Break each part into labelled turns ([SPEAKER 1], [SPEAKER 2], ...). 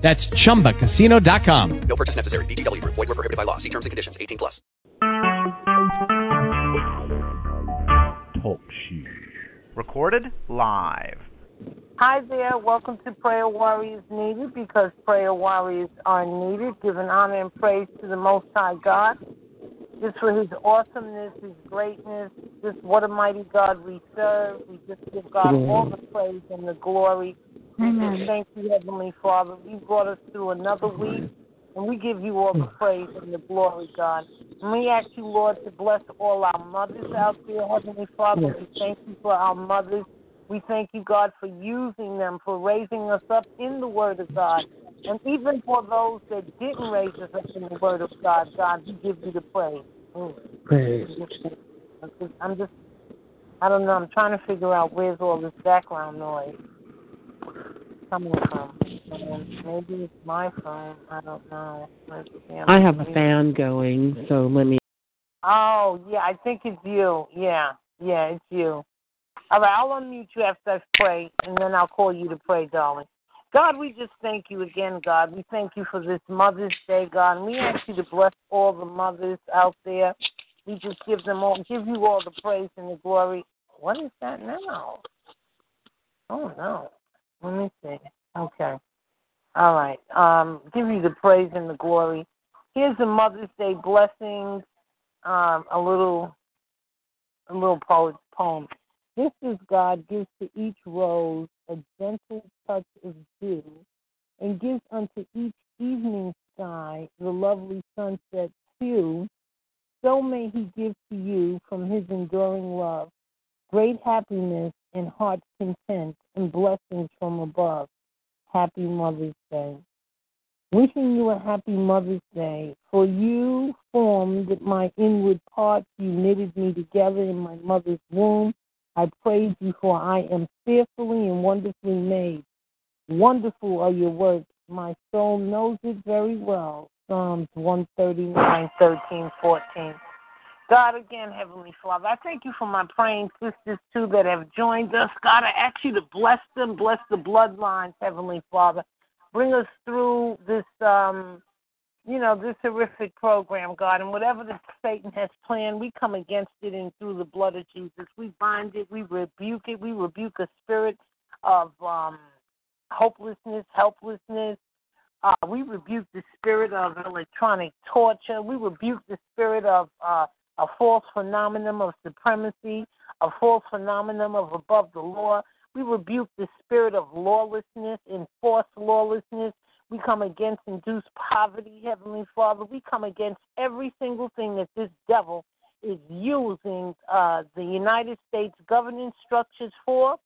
[SPEAKER 1] That's chumbacasino.com.
[SPEAKER 2] No purchase necessary. VGW Group. Void were prohibited by law. See terms and conditions. 18 plus.
[SPEAKER 3] Talk shoes. Recorded live.
[SPEAKER 4] Hi there. Welcome to Prayer Warriors Needed because prayer warriors are needed. Giving honor and praise to the Most High God. Just for his awesomeness, his greatness, just what a mighty God we serve. We just give God all the praise and the glory. And thank you, Heavenly Father. You brought us through another week, and we give you all the praise and the glory, God. And we ask you, Lord, to bless all our mothers out there, Heavenly Father. We thank you for our mothers. We thank you, God, for using them, for raising us up in the Word of God. And even for those that didn't raise us up in the Word of God, God, we give you the praise. Mm.
[SPEAKER 5] Praise.
[SPEAKER 4] I'm just, I don't know, I'm trying to figure out where's all this background noise coming from. Maybe it's my phone. I don't know. Where's the damn
[SPEAKER 5] I have a fan going, so let me.
[SPEAKER 4] Oh, yeah, I think it's you. Yeah, yeah, it's you. All right, I'll unmute you after I pray, and then I'll call you to pray, darling. God, we just thank you again, God. We thank you for this Mother's Day, God, and we ask you to bless all the mothers out there. We just give them all, give you all the praise and the glory. What is that now? Oh no. Let me see. Okay. All right. Um, give you the praise and the glory. Here's the Mother's Day blessings. Um, a little, a little poet poem. This is God gives to each rose a gentle touch of dew, and gives unto each evening sky the lovely sunset hue. So may He give to you from His enduring love great happiness and heart's content and blessings from above. Happy Mother's Day. Wishing you a happy Mother's Day. For you formed my inward parts, you knitted me together in my mother's womb. I praise you, for I am fearfully and wonderfully made. Wonderful are your works. My soul knows it very well. Psalms 139, 13, 14. God, again, Heavenly Father, I thank you for my praying sisters, too, that have joined us. God, I ask you to bless them, bless the bloodlines, Heavenly Father. Bring us through this, um, you know, this horrific program, God. And whatever that Satan has planned, we come against it and through the blood of Jesus. We bind it, we rebuke it, we rebuke a spirit of um, hopelessness, helplessness, uh, we rebuke the spirit of electronic torture. We rebuke the spirit of uh, a false phenomenon of supremacy, a false phenomenon of above the law. We rebuke the spirit of lawlessness, enforced lawlessness. We come against induced poverty, Heavenly Father. We come against every single thing that this devil is using uh, the United States governance structures for.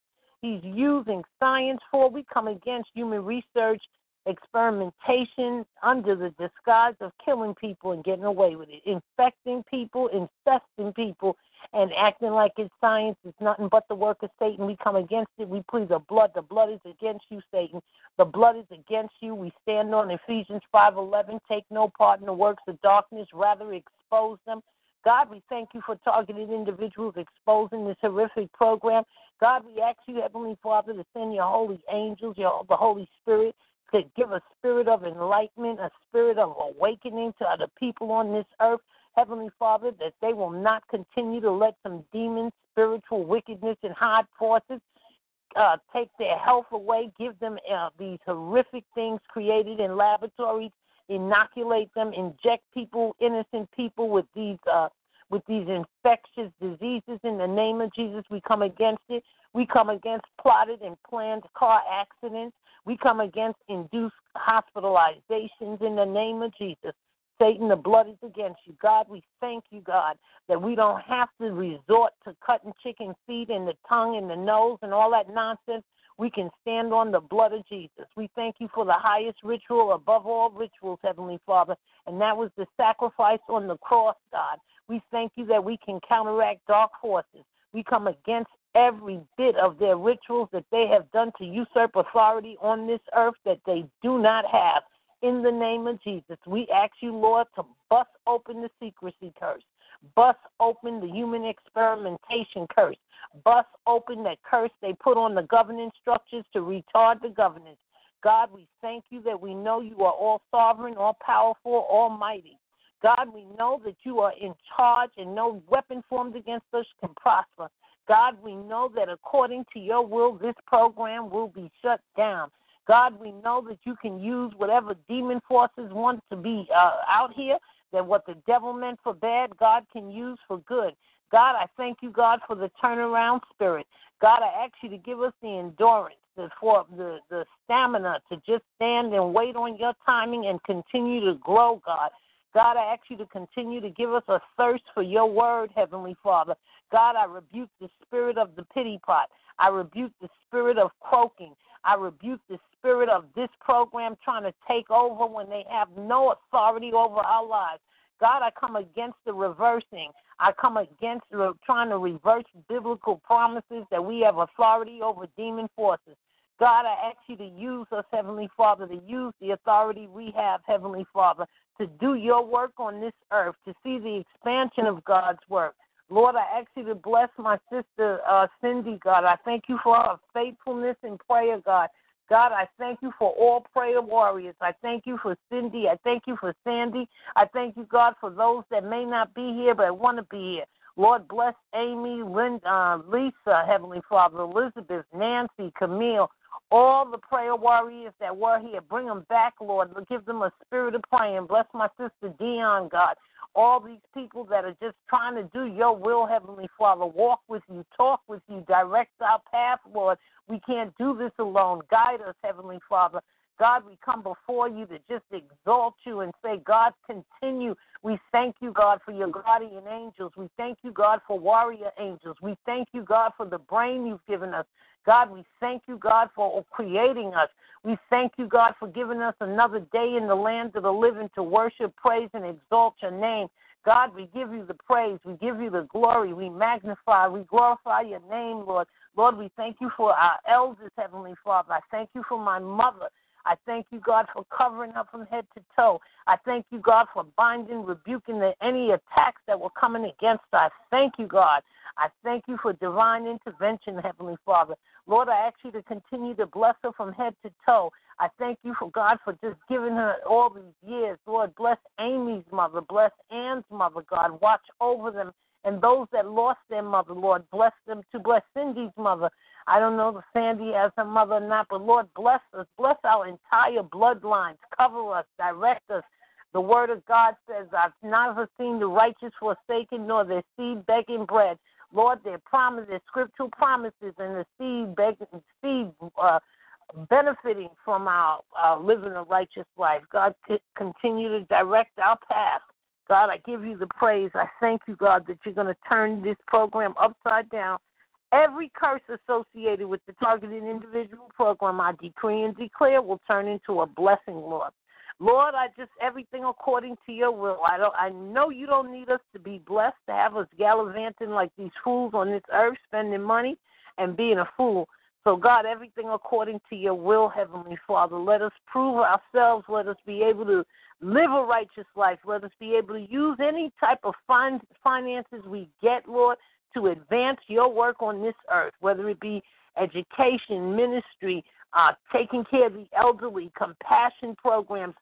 [SPEAKER 4] He's using science for. We come against human research experimentation under the disguise of killing people and getting away with it, infecting people, infesting people, and acting like it's science. It's nothing but the work of Satan. We come against it. We plead the blood. The blood is against you, Satan. The blood is against you. We stand on Ephesians 5:11. Take no part in the works of darkness, rather expose them. God, we thank you for targeted individuals exposing this horrific program. God, we ask you, Heavenly Father, to send your holy angels, your the Holy Spirit, to give a spirit of enlightenment, a spirit of awakening to other people on this earth, Heavenly Father, that they will not continue to let some demons, spiritual wickedness, and hard forces uh, take their health away, give them uh, these horrific things created in laboratories, inoculate them, inject people, innocent people, with these uh, with these infectious diseases. In the name of Jesus, we come against it. We come against plotted and planned car accidents. We come against induced hospitalizations in the name of Jesus. Satan, the blood is against you. God, we thank you, God, that we don't have to resort to cutting chicken feet and the tongue and the nose and all that nonsense. We can stand on the blood of Jesus. We thank you for the highest ritual above all rituals, Heavenly Father, and that was the sacrifice on the cross, God. We thank you that we can counteract dark forces. We come against every bit of their rituals that they have done to usurp authority on this earth that they do not have. In the name of Jesus, we ask you, Lord, to bust open the secrecy curse, bust open the human experimentation curse, bust open that curse they put on the governance structures to retard the governance. God, we thank you that we know you are all sovereign, all powerful, almighty. God, we know that you are in charge and no weapon formed against us can prosper. God, we know that according to your will, this program will be shut down. God, we know that you can use whatever demon forces want to be uh, out here, that what the devil meant for bad, God can use for good. God, I thank you, God, for the turnaround spirit. God, I ask you to give us the endurance, the for the, the stamina to just stand and wait on your timing and continue to grow, God. God, I ask you to continue to give us a thirst for your word, Heavenly Father. God, I rebuke the spirit of the pity pot. I rebuke the spirit of croaking. I rebuke the spirit of this program trying to take over when they have no authority over our lives. God, I come against the reversing. I come against trying to reverse biblical promises that we have authority over demon forces. God, I ask you to use us, Heavenly Father, to use the authority we have, Heavenly Father, to do your work on this earth, to see the expansion of God's work. Lord, I ask you to bless my sister uh, Cindy, God. I thank you for her faithfulness in prayer, God. God, I thank you for all prayer warriors. I thank you for Cindy. I thank you for Sandy. I thank you, God, for those that may not be here but want to be here. Lord, bless Amy, Linda, uh, Lisa, Heavenly Father, Elizabeth, Nancy, Camille, all the prayer warriors that were here. Bring them back, Lord. Give them a spirit of praying. Bless my sister Dion, God. All these people that are just trying to do your will, Heavenly Father. Walk with you, talk with you, direct our path, Lord. We can't do this alone. Guide us, Heavenly Father. God, we come before you to just exalt you and say, God, continue. We thank you, God, for your guardian angels. We thank you, God, for warrior angels. We thank you, God, for the brain you've given us. God, we thank you, God, for creating us. We thank you, God, for giving us another day in the land of the living to worship, praise, and exalt your name. God, we give you the praise. We give you the glory. We magnify. We glorify your name, Lord. Lord, we thank you for our elders, Heavenly Father. I thank you for my mother. I thank you, God, for covering her from head to toe. I thank you, God, for binding, rebuking the, any attacks that were coming against. I thank you, God. I thank you for divine intervention, Heavenly Father. Lord, I ask you to continue to bless her from head to toe. I thank you for God for just giving her all these years. Lord, bless Amy's mother, bless Ann's mother, God. Watch over them and those that lost their mother, Lord, bless them to bless Cindy's mother. I don't know if Sandy has her mother or not, but Lord, bless us. Bless our entire bloodlines. Cover us, direct us. The word of God says, I've never seen the righteous forsaken, nor their seed begging bread. Lord, their promises, their scriptural promises, and the seed begging, seed uh, benefiting from our, our living a righteous life. God, continue to direct our path. God, I give you the praise. I thank you, God, that you're going to turn this program upside down. Every curse associated with the targeted individual program, I decree and declare, will turn into a blessing, Lord. Lord, I just everything according to your will. I don't I know you don't need us to be blessed to have us gallivanting like these fools on this earth, spending money and being a fool. So God, everything according to your will, Heavenly Father. Let us prove ourselves. Let us be able to live a righteous life. Let us be able to use any type of fin- finances we get, Lord, to advance your work on this earth, whether it be education, ministry, uh, taking care of the elderly, compassion programs,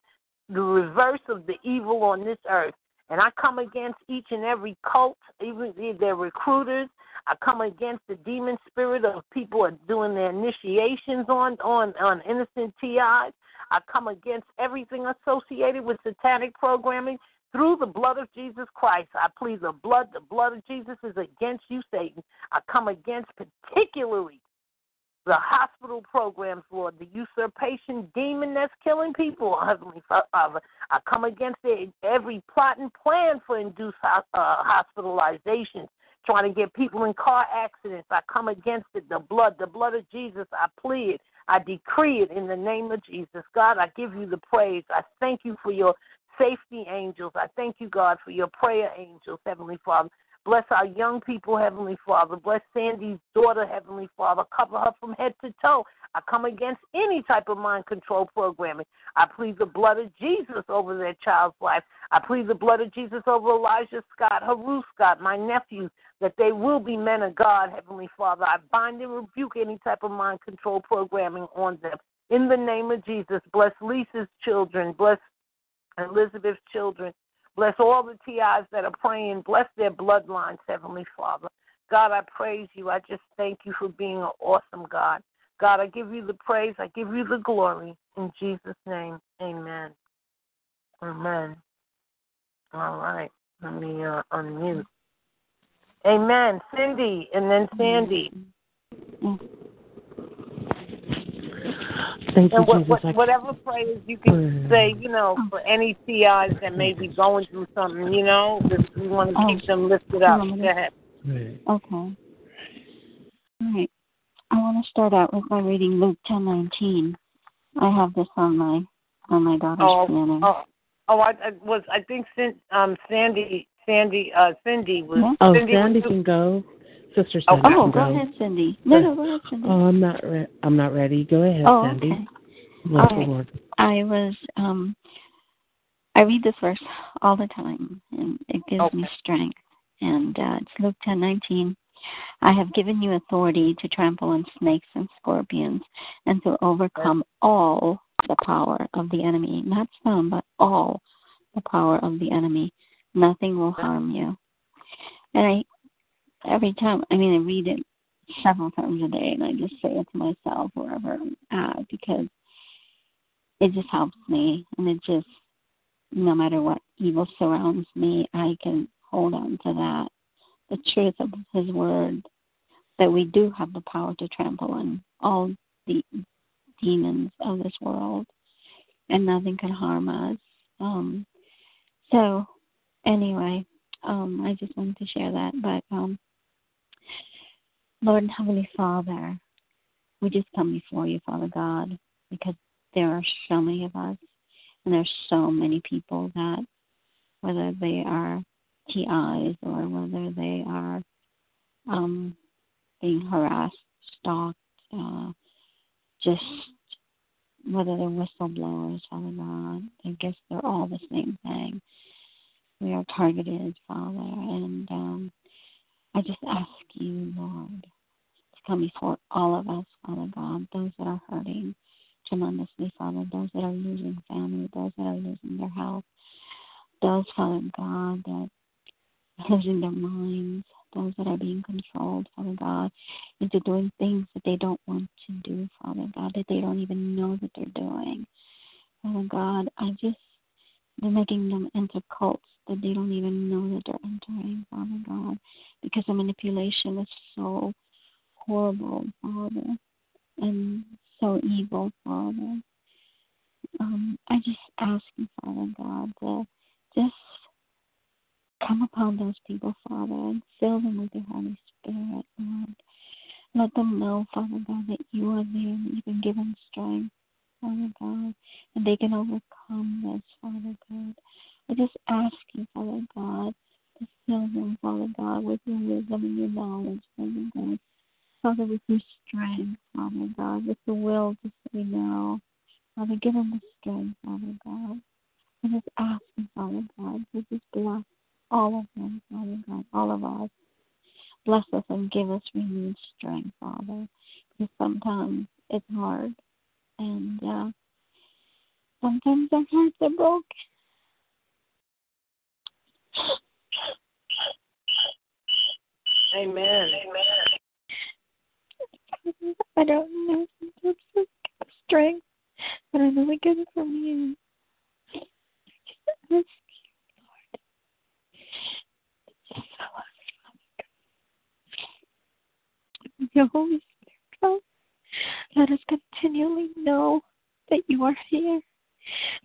[SPEAKER 4] the reverse of the evil on this earth. And I come against each and every cult, even their recruiters. I come against the demon spirit of people are doing their initiations on on on innocent TIs. I come against everything associated with satanic programming through the blood of Jesus Christ. I plead the blood. The blood of Jesus is against you, Satan. I come against particularly the hospital programs, Lord, the usurpation demon that's killing people, Heavenly Father. I come against it, every plot and plan for induced uh, hospitalizations, trying to get people in car accidents. I come against it. The blood, the blood of Jesus, I plead. I decree it in the name of Jesus. God, I give you the praise. I thank you for your safety angels. I thank you, God, for your prayer angels, Heavenly Father. Bless our young people, Heavenly Father. Bless Sandy's daughter, Heavenly Father. Cover her from head to toe. I come against any type of mind control programming. I plead the blood of Jesus over their child's life. I plead the blood of Jesus over Elijah Scott, Haru Scott, my nephews, that they will be men of God, Heavenly Father. I bind and rebuke any type of mind control programming on them. In the name of Jesus, bless Lisa's children, bless Elizabeth's children, bless all the TIs that are praying, bless their bloodlines, Heavenly Father. God, I praise you. I just thank you for being an awesome God. God, I give you the praise. I give you the glory. In Jesus' name, amen. Amen. All right. Let me uh, unmute. Amen. Cindy and then Sandy.
[SPEAKER 5] Thank you,
[SPEAKER 4] And what,
[SPEAKER 5] Jesus.
[SPEAKER 4] what, whatever prayers you can say, you know, for any TIs that may be going through something, you know, just we want to keep them lifted up. Go ahead.
[SPEAKER 5] Right.
[SPEAKER 6] Okay. All right. I want to start out with by reading Luke ten nineteen. I have this on my on my daughter's
[SPEAKER 4] Oh,
[SPEAKER 6] piano.
[SPEAKER 4] oh, oh! I, I was. I think since um, Sandy, Sandy, uh, Cindy was.
[SPEAKER 6] Yeah.
[SPEAKER 5] Oh,
[SPEAKER 4] Cindy
[SPEAKER 5] Sandy
[SPEAKER 4] was,
[SPEAKER 5] can go. Sister
[SPEAKER 4] Oh,
[SPEAKER 6] Oh, go
[SPEAKER 5] go.
[SPEAKER 6] ahead, Cindy. No, no, go ahead, Cindy.
[SPEAKER 5] Oh, I'm not re- I'm not ready. Go ahead,
[SPEAKER 6] Oh,
[SPEAKER 5] Sandy.
[SPEAKER 6] okay.
[SPEAKER 5] Bless
[SPEAKER 6] All right.
[SPEAKER 5] Lord.
[SPEAKER 6] I was um I read this verse all the time and it gives me strength. And uh, it's Luke ten nineteen. I have given you authority to trample on snakes and scorpions and to overcome all the power of the enemy. Not some, but all the power of the enemy. Nothing will harm you. And I every time I mean I read it several times a day and I just say it to myself wherever I'm at because it just helps me and it just no matter what evil surrounds me i can hold on to that the truth of his word that we do have the power to trample on all the demons of this world and nothing can harm us. Um so anyway um i just wanted to share that but um lord and heavenly father we just come before you father god because there are so many of us, and there's so many people that, whether they are TIs or whether they are um, being harassed, stalked, uh, just whether they're whistleblowers, Father God, I guess they're all the same thing. We are targeted, Father, and um, I just ask you, Lord, to come before all of us, Father God, those that are hurting tremendously, Father, those that are losing family, those that are losing their health, those, Father God, that are losing their minds, those that are being controlled, Father God, into doing things that they don't want to do, Father God, that they don't even know that they're doing. Father God, I just, they're making them into cults that they don't even know that they're entering, Father God, because the manipulation is so horrible, Father, and so evil, Father. Um, I just ask you, Father God, to just come upon those people, Father, and fill them with your Holy Spirit, Lord. Let them know, Father God, that you are there and you can give them strength, Father God, and they can overcome this, Father God. I just ask you, Father God, to fill them, Father God, with your wisdom and your knowledge, Father God. Father, with your strength, Father God, with the will to say no. Father, give them the strength, Father God. And just ask you, Father God, to just bless all of them, Father God, all of us. Bless us and give us renewed strength, Father. Because sometimes it's hard. And uh, sometimes our hearts are broken.
[SPEAKER 4] Amen. Amen.
[SPEAKER 6] I don't know sometimes it's strength, but I know it comes from you. Just you, Lord. Your Holy Spirit. Let us continually know that you are here.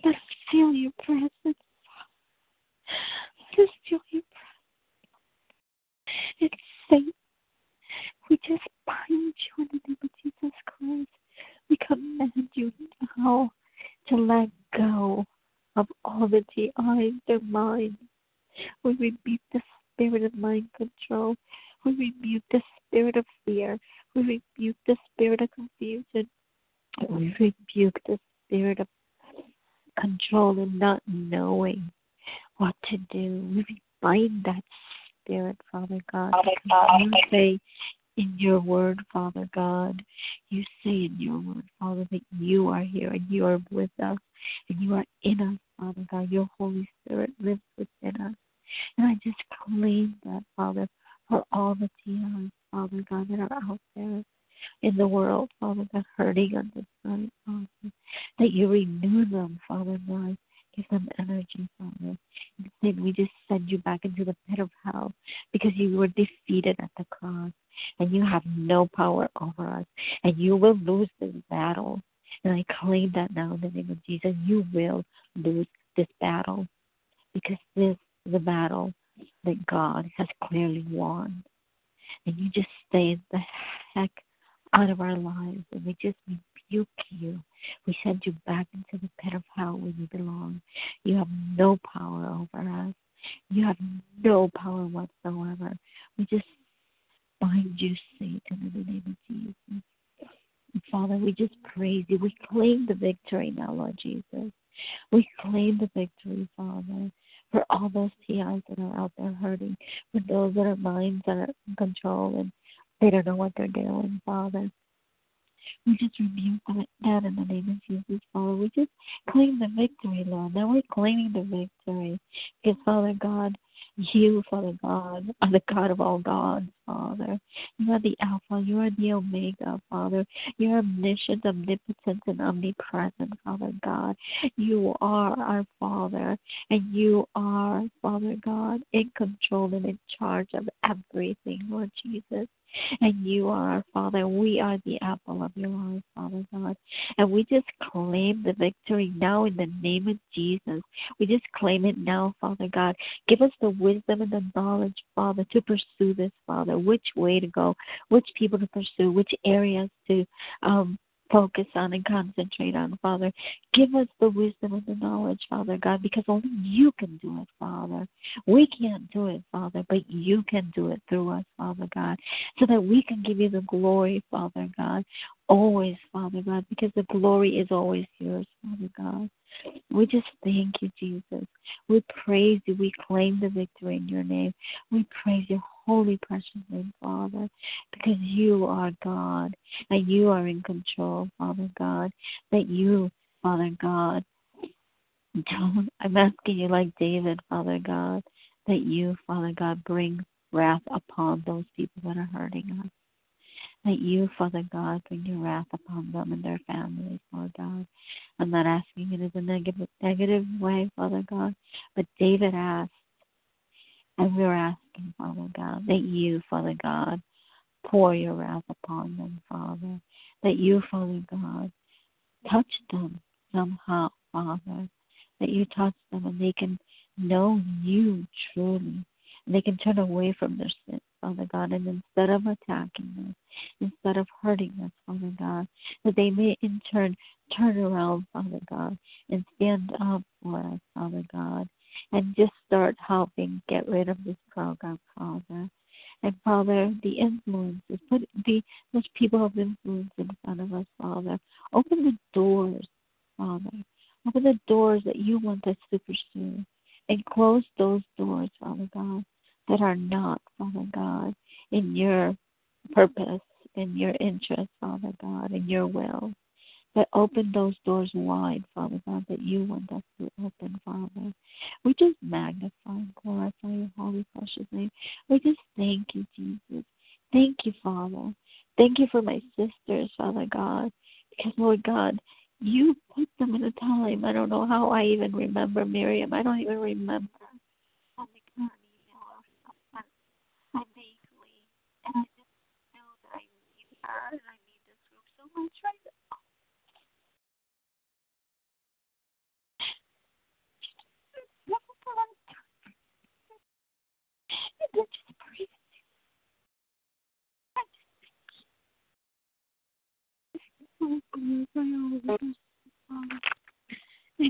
[SPEAKER 6] Let us feel your presence. Let us feel your presence. It's faith. We just bind you in the name of Jesus Christ. We command you now to let go of all the DIs, their mind. We rebuke the spirit of mind control. We rebuke the spirit of fear. We rebuke the spirit of confusion. We rebuke the spirit of control and not knowing what to do. We bind that spirit, Father God. Because you say in your word, Father God, you say in your word, Father, that you are here and you are with us and you are in us, Father God. Your Holy Spirit lives within us. And I just claim that, Father, for all the TIs, Father God, that are out there in the world, Father God, hurting on this night, Father, that you renew them, Father God. Them energy, Father. Instead, we just send you back into the pit of hell because you were defeated at the cross and you have no power over us and you will lose this battle. And I claim that now in the name of Jesus. You will lose this battle because this is a battle that God has clearly won. And you just stay the heck out of our lives and we just rebuke you. We send you back into the pit of hell where you belong. You have no power over us. You have no power whatsoever. We just bind you, Satan, in the name of Jesus. Father, we just praise you. We claim the victory now, Lord Jesus. We claim the victory, Father, for all those TIs that are out there hurting, for those that are minds that are in control and they don't know what they're doing, Father. We just rebuke that in the name of Jesus, Father. We just claim the victory, Lord. Now we're claiming the victory. Because, Father God, you, Father God, are the God of all gods, Father. You are the Alpha, you are the Omega, Father. You are omniscient, omnipotent, and omnipresent, Father God. You are our Father, and you are, Father God, in control and in charge of everything, Lord Jesus. And you are, Father. We are the apple of your eye, Father God. And we just claim the victory now in the name of Jesus. We just claim it now, Father God. Give us the wisdom and the knowledge, Father, to pursue this, Father. Which way to go, which people to pursue, which areas to um, focus on and concentrate on, Father. Give us the wisdom and the knowledge, Father God, because only you can do it, Father. We can't do it, Father, but you can do it through us, Father God, so that we can give you the glory, Father God, always, Father God, because the glory is always yours, Father God. We just thank you, Jesus. We praise you. We claim the victory in your name. We praise your holy, precious name, Father, because you are God and you are in control, Father God. That you, Father God, don't, I'm asking you, like David, Father God, that you, Father God, bring wrath upon those people that are hurting us that you, Father God, bring your wrath upon them and their families, Lord God. I'm not asking it in a negative, negative way, Father God, but David asked, and we're asking, Father God, that you, Father God, pour your wrath upon them, Father. That you, Father God, touch them somehow, Father. That you touch them and they can know you truly. And they can turn away from their sins, Father God. And instead of attacking us, instead of hurting us, Father God, that they may in turn turn around, Father God, and stand up for us, Father God and just start helping get rid of this program, Father. And Father, the influences, put the those people of influence in front of us, Father. Open the doors, Father. Open the doors that you want us to pursue. And close those doors, Father God, that are not, Father God, in your purpose, in your interest, Father God, in your will. But open those doors wide, Father God, that you want us to open, Father. We just magnify and glorify your holy, precious name. We just thank you, Jesus. Thank you, Father. Thank you for my sisters, Father God. Because, Lord God, you put them in a time. I don't know how I even remember Miriam. I don't even remember. I vaguely, and I just know that I need her and I need this group so much right now.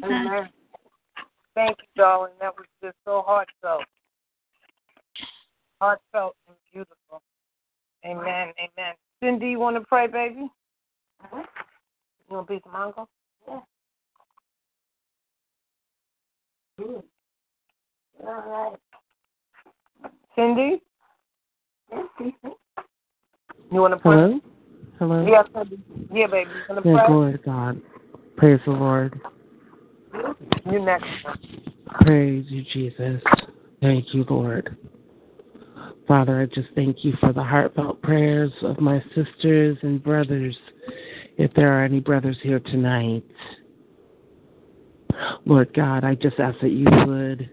[SPEAKER 6] Amen.
[SPEAKER 4] Amen. Thank you, darling. That was just so heartfelt. Heartfelt and beautiful. Amen. Amen. Cindy, you want to pray, baby? Mm-hmm. You want a piece of mango? Yeah. Mm. All right. Cindy? You want to pray?
[SPEAKER 5] Hello? Hello?
[SPEAKER 4] Yeah, Cindy. Yeah, baby. You want to
[SPEAKER 5] Yeah,
[SPEAKER 4] pray?
[SPEAKER 5] glory to God. Praise the Lord.
[SPEAKER 4] You next.
[SPEAKER 5] Praise you, Jesus. Thank you, Lord. Father, I just thank you for the heartfelt prayers of my sisters and brothers, if there are any brothers here tonight. Lord God, I just ask that you would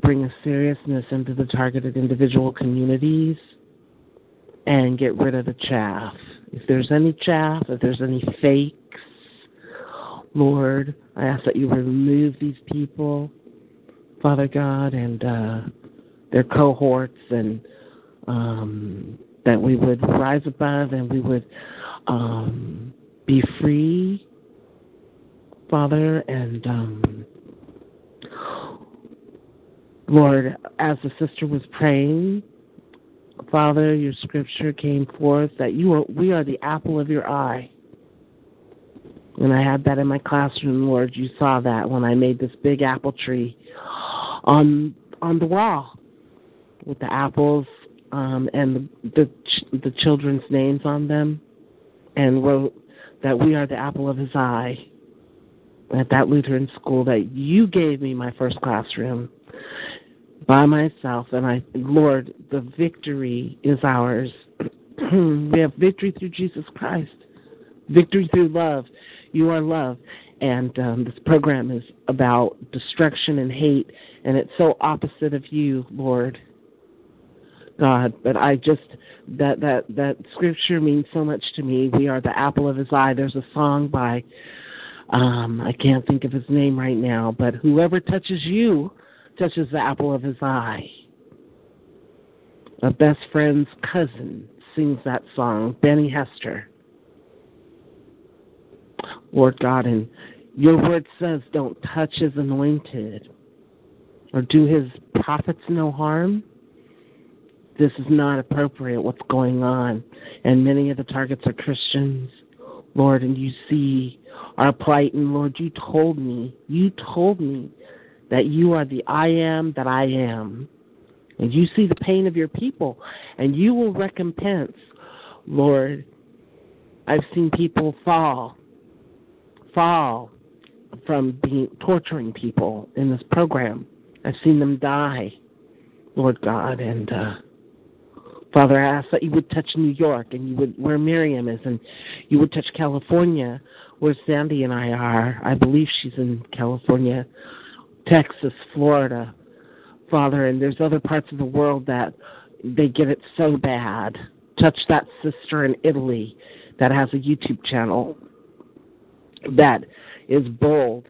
[SPEAKER 5] bring a seriousness into the targeted individual communities and get rid of the chaff. If there's any chaff, if there's any fakes, Lord, I ask that you remove these people, Father God, and uh, their cohorts, and um, that we would rise above and we would um, be free, Father, and um, Lord, as the sister was praying, Father, your scripture came forth that you are we are the apple of your eye. And I had that in my classroom, Lord. You saw that when I made this big apple tree on on the wall with the apples um, and the the, the children's names on them, and wrote that we are the apple of His eye. At that Lutheran school that you gave me my first classroom by myself, and I, Lord, the victory is ours. we have victory through Jesus Christ, victory through love. You are love. And um, this program is about destruction and hate, and it's so opposite of you, Lord God. But I just that that that scripture means so much to me. We are the apple of His eye. There's a song by um, I can't think of his name right now, but whoever touches you touches the apple of his eye. A best friend's cousin sings that song, Benny Hester. Lord God, and your word says, don't touch his anointed or do his prophets no harm. This is not appropriate, what's going on. And many of the targets are Christians, Lord, and you see our plight. And Lord, you told me, you told me that you are the I am that I am. And you see the pain of your people, and you will recompense. Lord, I've seen people fall, fall from being torturing people in this program. I've seen them die, Lord God, and uh, Father, I ask that you would touch New York and you would where Miriam is, and you would touch California, where Sandy and I are. I believe she's in California, Texas, Florida, Father, and there's other parts of the world that they get it so bad. Touch that sister in Italy that has a YouTube channel that is bold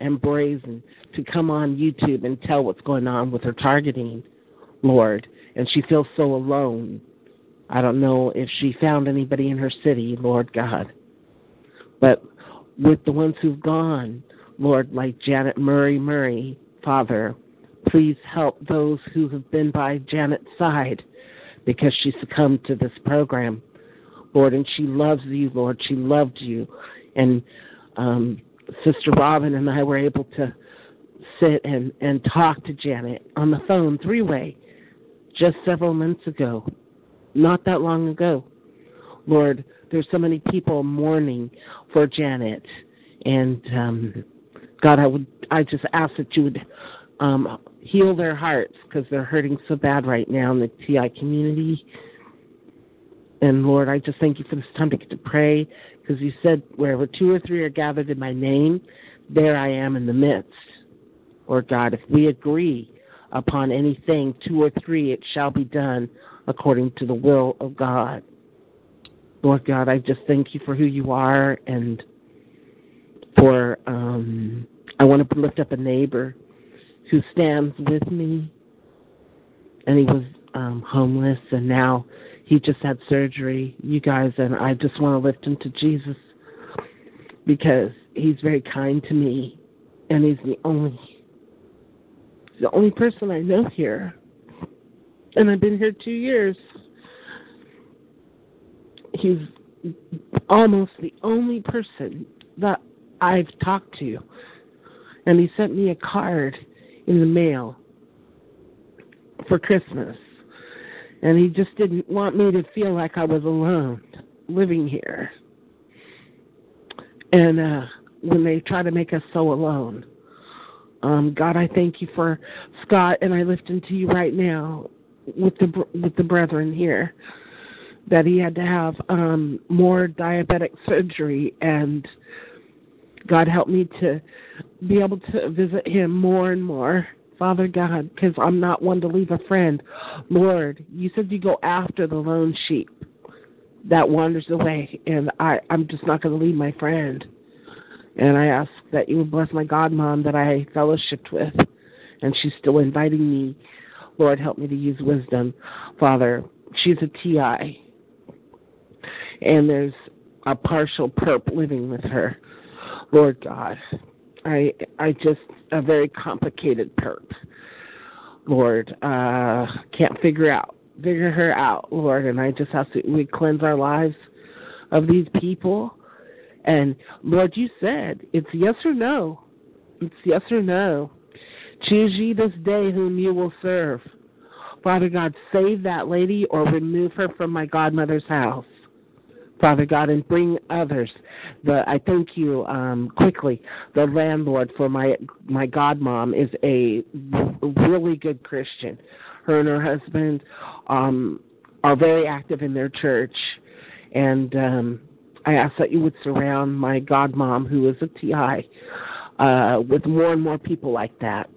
[SPEAKER 5] and brazen to come on YouTube and tell what's going on with her targeting, Lord. And she feels so alone. I don't know if she found anybody in her city, Lord God. But with the ones who've gone, Lord, like Janet Murray Murray, Father, please help those who have been by Janet's side because she succumbed to this program, Lord, and she loves you, Lord. She loved you. And um, Sister Robin and I were able to sit and, and talk to Janet on the phone three way just several months ago, not that long ago. Lord, there's so many people mourning for Janet, and um, God, I would, I just ask that you would um, heal their hearts because they're hurting so bad right now in the TI community. And Lord, I just thank you for this time to get to pray because you said wherever two or three are gathered in my name, there I am in the midst. Lord God, if we agree upon anything, two or three, it shall be done according to the will of God. Lord God, I just thank you for who you are and for, um, I want to lift up a neighbor who stands with me. And he was um, homeless, and now he just had surgery. You guys, and I just want to lift him to Jesus because he's very kind to me, and he's the only the only person I know here, and I've been here two years. He's almost the only person that I've talked to, and he sent me a card in the mail for Christmas. And he just didn't want me to feel like I was alone living here. And uh when they try to make us so alone. Um God, I thank you for Scott and I lift him to you right now with the with the brethren here that he had to have um more diabetic surgery and God help me to be able to visit him more and more Father God, because I'm not one to leave a friend. Lord, you said you go after the lone sheep that wanders away, and I, I'm just not going to leave my friend. And I ask that you would bless my godmom that I fellowshipped with, and she's still inviting me. Lord, help me to use wisdom. Father, she's a TI, and there's a partial perp living with her. Lord God, I I just a very complicated perp. Lord, uh can't figure out figure her out, Lord, and I just have to we cleanse our lives of these people. And Lord, you said it's yes or no. It's yes or no. Choose ye this day whom you will serve. Father God, save that lady or remove her from my godmother's house. Father God, and bring others. The I thank you um, quickly. The landlord for my my godmom is a really good Christian. Her and her husband um, are very active in their church, and um, I ask that you would surround my godmom, who is a TI, uh, with more and more people like that.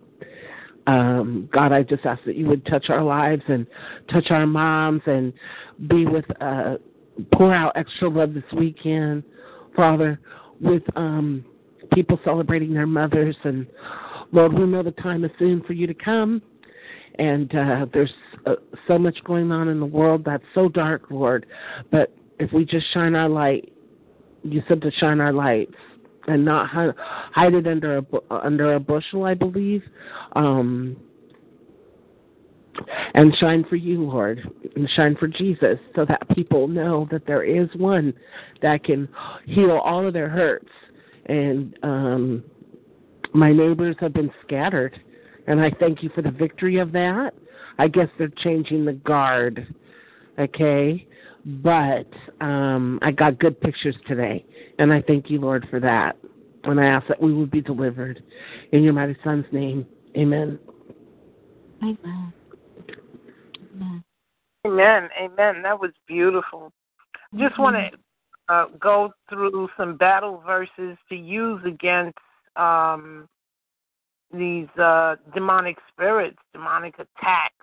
[SPEAKER 5] Um, God, I just ask that you would touch our lives and touch our moms and be with uh, pour out extra love this weekend, Father, with um, people celebrating their mothers. And Lord, we know the time is soon for you to come. And uh, there's uh, so much going on in the world that's so dark, Lord. But if we just shine our light, you said to shine our lights and not hide it under a under a bushel, I believe. Um, and shine for you, Lord, and shine for Jesus, so that people know that there is one that can heal all of their hurts. And um, my neighbors have been scattered, and I thank you for the victory of that. I guess they're changing the guard, okay? But um, I got good pictures today, and I thank you, Lord, for that. And I ask that we would be delivered. In your mighty Son's name, amen.
[SPEAKER 6] Amen.
[SPEAKER 4] Amen. Amen. That was beautiful. Just mm-hmm. want to uh, go through some battle verses to use against um, these uh, demonic spirits, demonic attacks.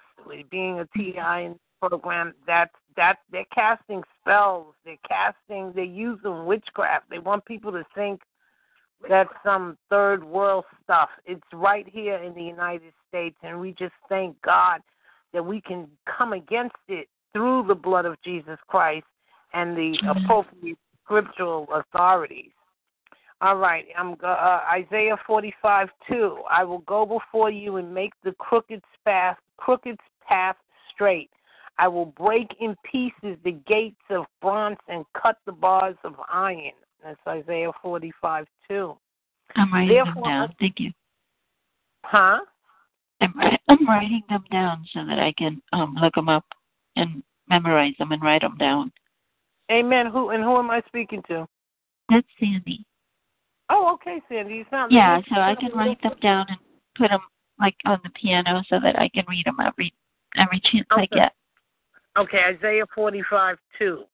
[SPEAKER 4] Being a TI program, that's that they're casting spells. They're casting. They're using witchcraft. They want people to think that's some third world stuff. It's right here in the United States, and we just thank God that we can come against it through the blood of Jesus Christ and the appropriate scriptural authorities. All right, I'm uh, Isaiah 45 2. I will go before you and make the crooked path crooked path straight. I will break in pieces the gates of bronze and cut the bars of iron. That's Isaiah 45 2.
[SPEAKER 6] I'm writing Therefore, them down. Thank you.
[SPEAKER 4] Huh?
[SPEAKER 6] I'm, I'm writing them down so that I can um, look them up and memorize them and write them down.
[SPEAKER 4] Amen. Who and who am I speaking to?
[SPEAKER 6] That's Sandy.
[SPEAKER 4] Oh, okay, Sandy. It's not.
[SPEAKER 6] Yeah, so I can write them down and put them like on the piano so that I can read them every every chance
[SPEAKER 4] okay.
[SPEAKER 6] I get.
[SPEAKER 4] Okay, Isaiah forty-five two.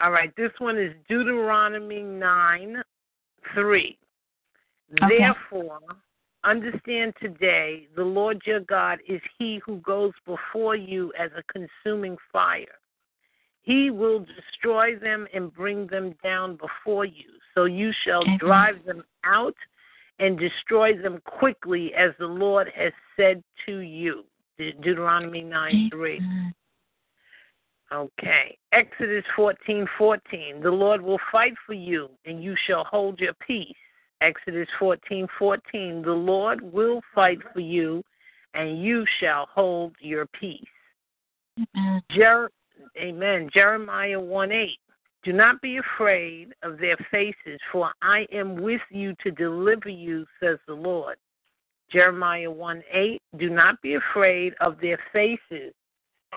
[SPEAKER 4] All right, this one is Deuteronomy nine three.
[SPEAKER 6] Okay.
[SPEAKER 4] Therefore, Understand today, the Lord your God is He who goes before you as a consuming fire. He will destroy them and bring them down before you. So you shall drive them out and destroy them quickly, as the Lord has said to you. De- Deuteronomy 9 3. Okay. Exodus fourteen fourteen. The Lord will fight for you, and you shall hold your peace. Exodus fourteen fourteen. The Lord will fight for you, and you shall hold your peace.
[SPEAKER 6] Amen.
[SPEAKER 4] Jer- Amen. Jeremiah 1 8. Do not be afraid of their faces, for I am with you to deliver you, says the Lord. Jeremiah 1 8. Do not be afraid of their faces,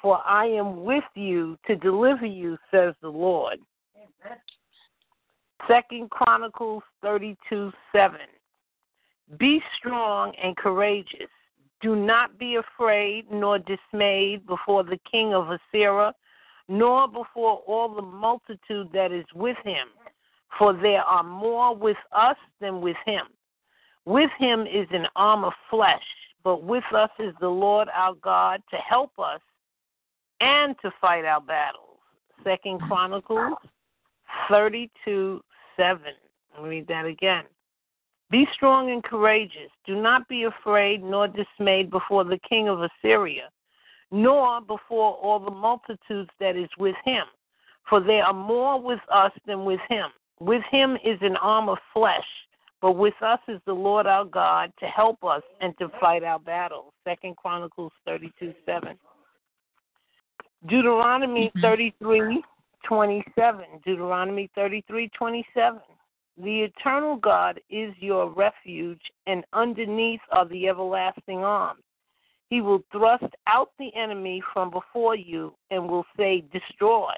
[SPEAKER 4] for I am with you to deliver you, says the Lord. Second Chronicles 32 7. Be strong and courageous. Do not be afraid nor dismayed before the king of Assyria, nor before all the multitude that is with him, for there are more with us than with him. With him is an arm of flesh, but with us is the Lord our God to help us and to fight our battles. Second Chronicles 32 7. I'll read that again. Be strong and courageous. Do not be afraid nor dismayed before the king of Assyria, nor before all the multitudes that is with him. For there are more with us than with him. With him is an arm of flesh, but with us is the Lord our God to help us and to fight our battles. Second Chronicles 32 7. Deuteronomy mm-hmm. 33 27. Deuteronomy 33 27. The eternal God is your refuge, and underneath are the everlasting arms. He will thrust out the enemy from before you and will say, Destroy.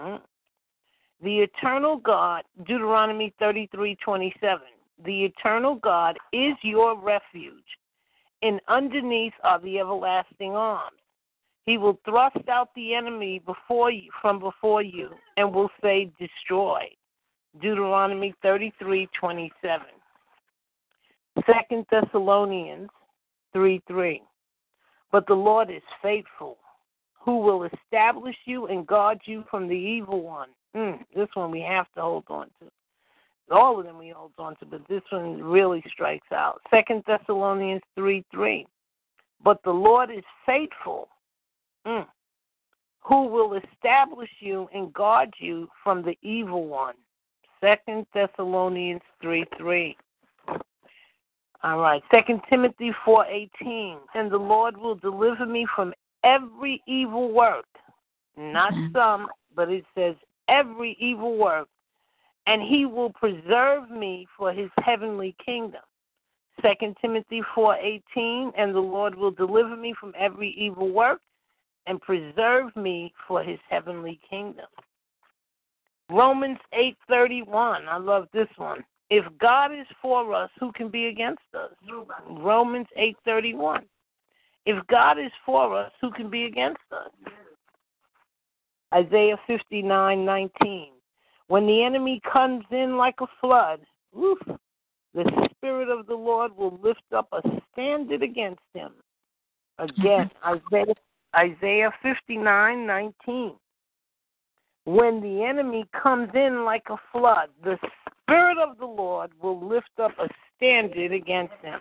[SPEAKER 4] Mm. The eternal God, Deuteronomy 33 27. The eternal God is your refuge, and underneath are the everlasting arms. He will thrust out the enemy before you, from before you and will say, Destroy. Deuteronomy 33 27. Second Thessalonians 3 3. But the Lord is faithful, who will establish you and guard you from the evil one. Mm, this one we have to hold on to. All of them we hold on to, but this one really strikes out. Second Thessalonians 3 3. But the Lord is faithful, mm, who will establish you and guard you from the evil one. Second Thessalonians 3 3. All right. Second Timothy four eighteen. And the Lord will deliver me from every evil work. Not
[SPEAKER 6] Mhm.
[SPEAKER 4] some, but it says every evil work. And he will preserve me for his heavenly kingdom. Second Timothy four eighteen, and the Lord will deliver me from every evil work and preserve me for his heavenly kingdom. Romans 8:31. I love this one. If God is for us, who can be against us? Romans 8:31. If God is for us, who can be against us? Isaiah 59:19. When the enemy comes in like a flood, woof, the spirit of the Lord will lift up a standard against him. Again, Isaiah Isaiah 59:19. When the enemy comes in like a flood, the Spirit of the Lord will lift up a standard against him.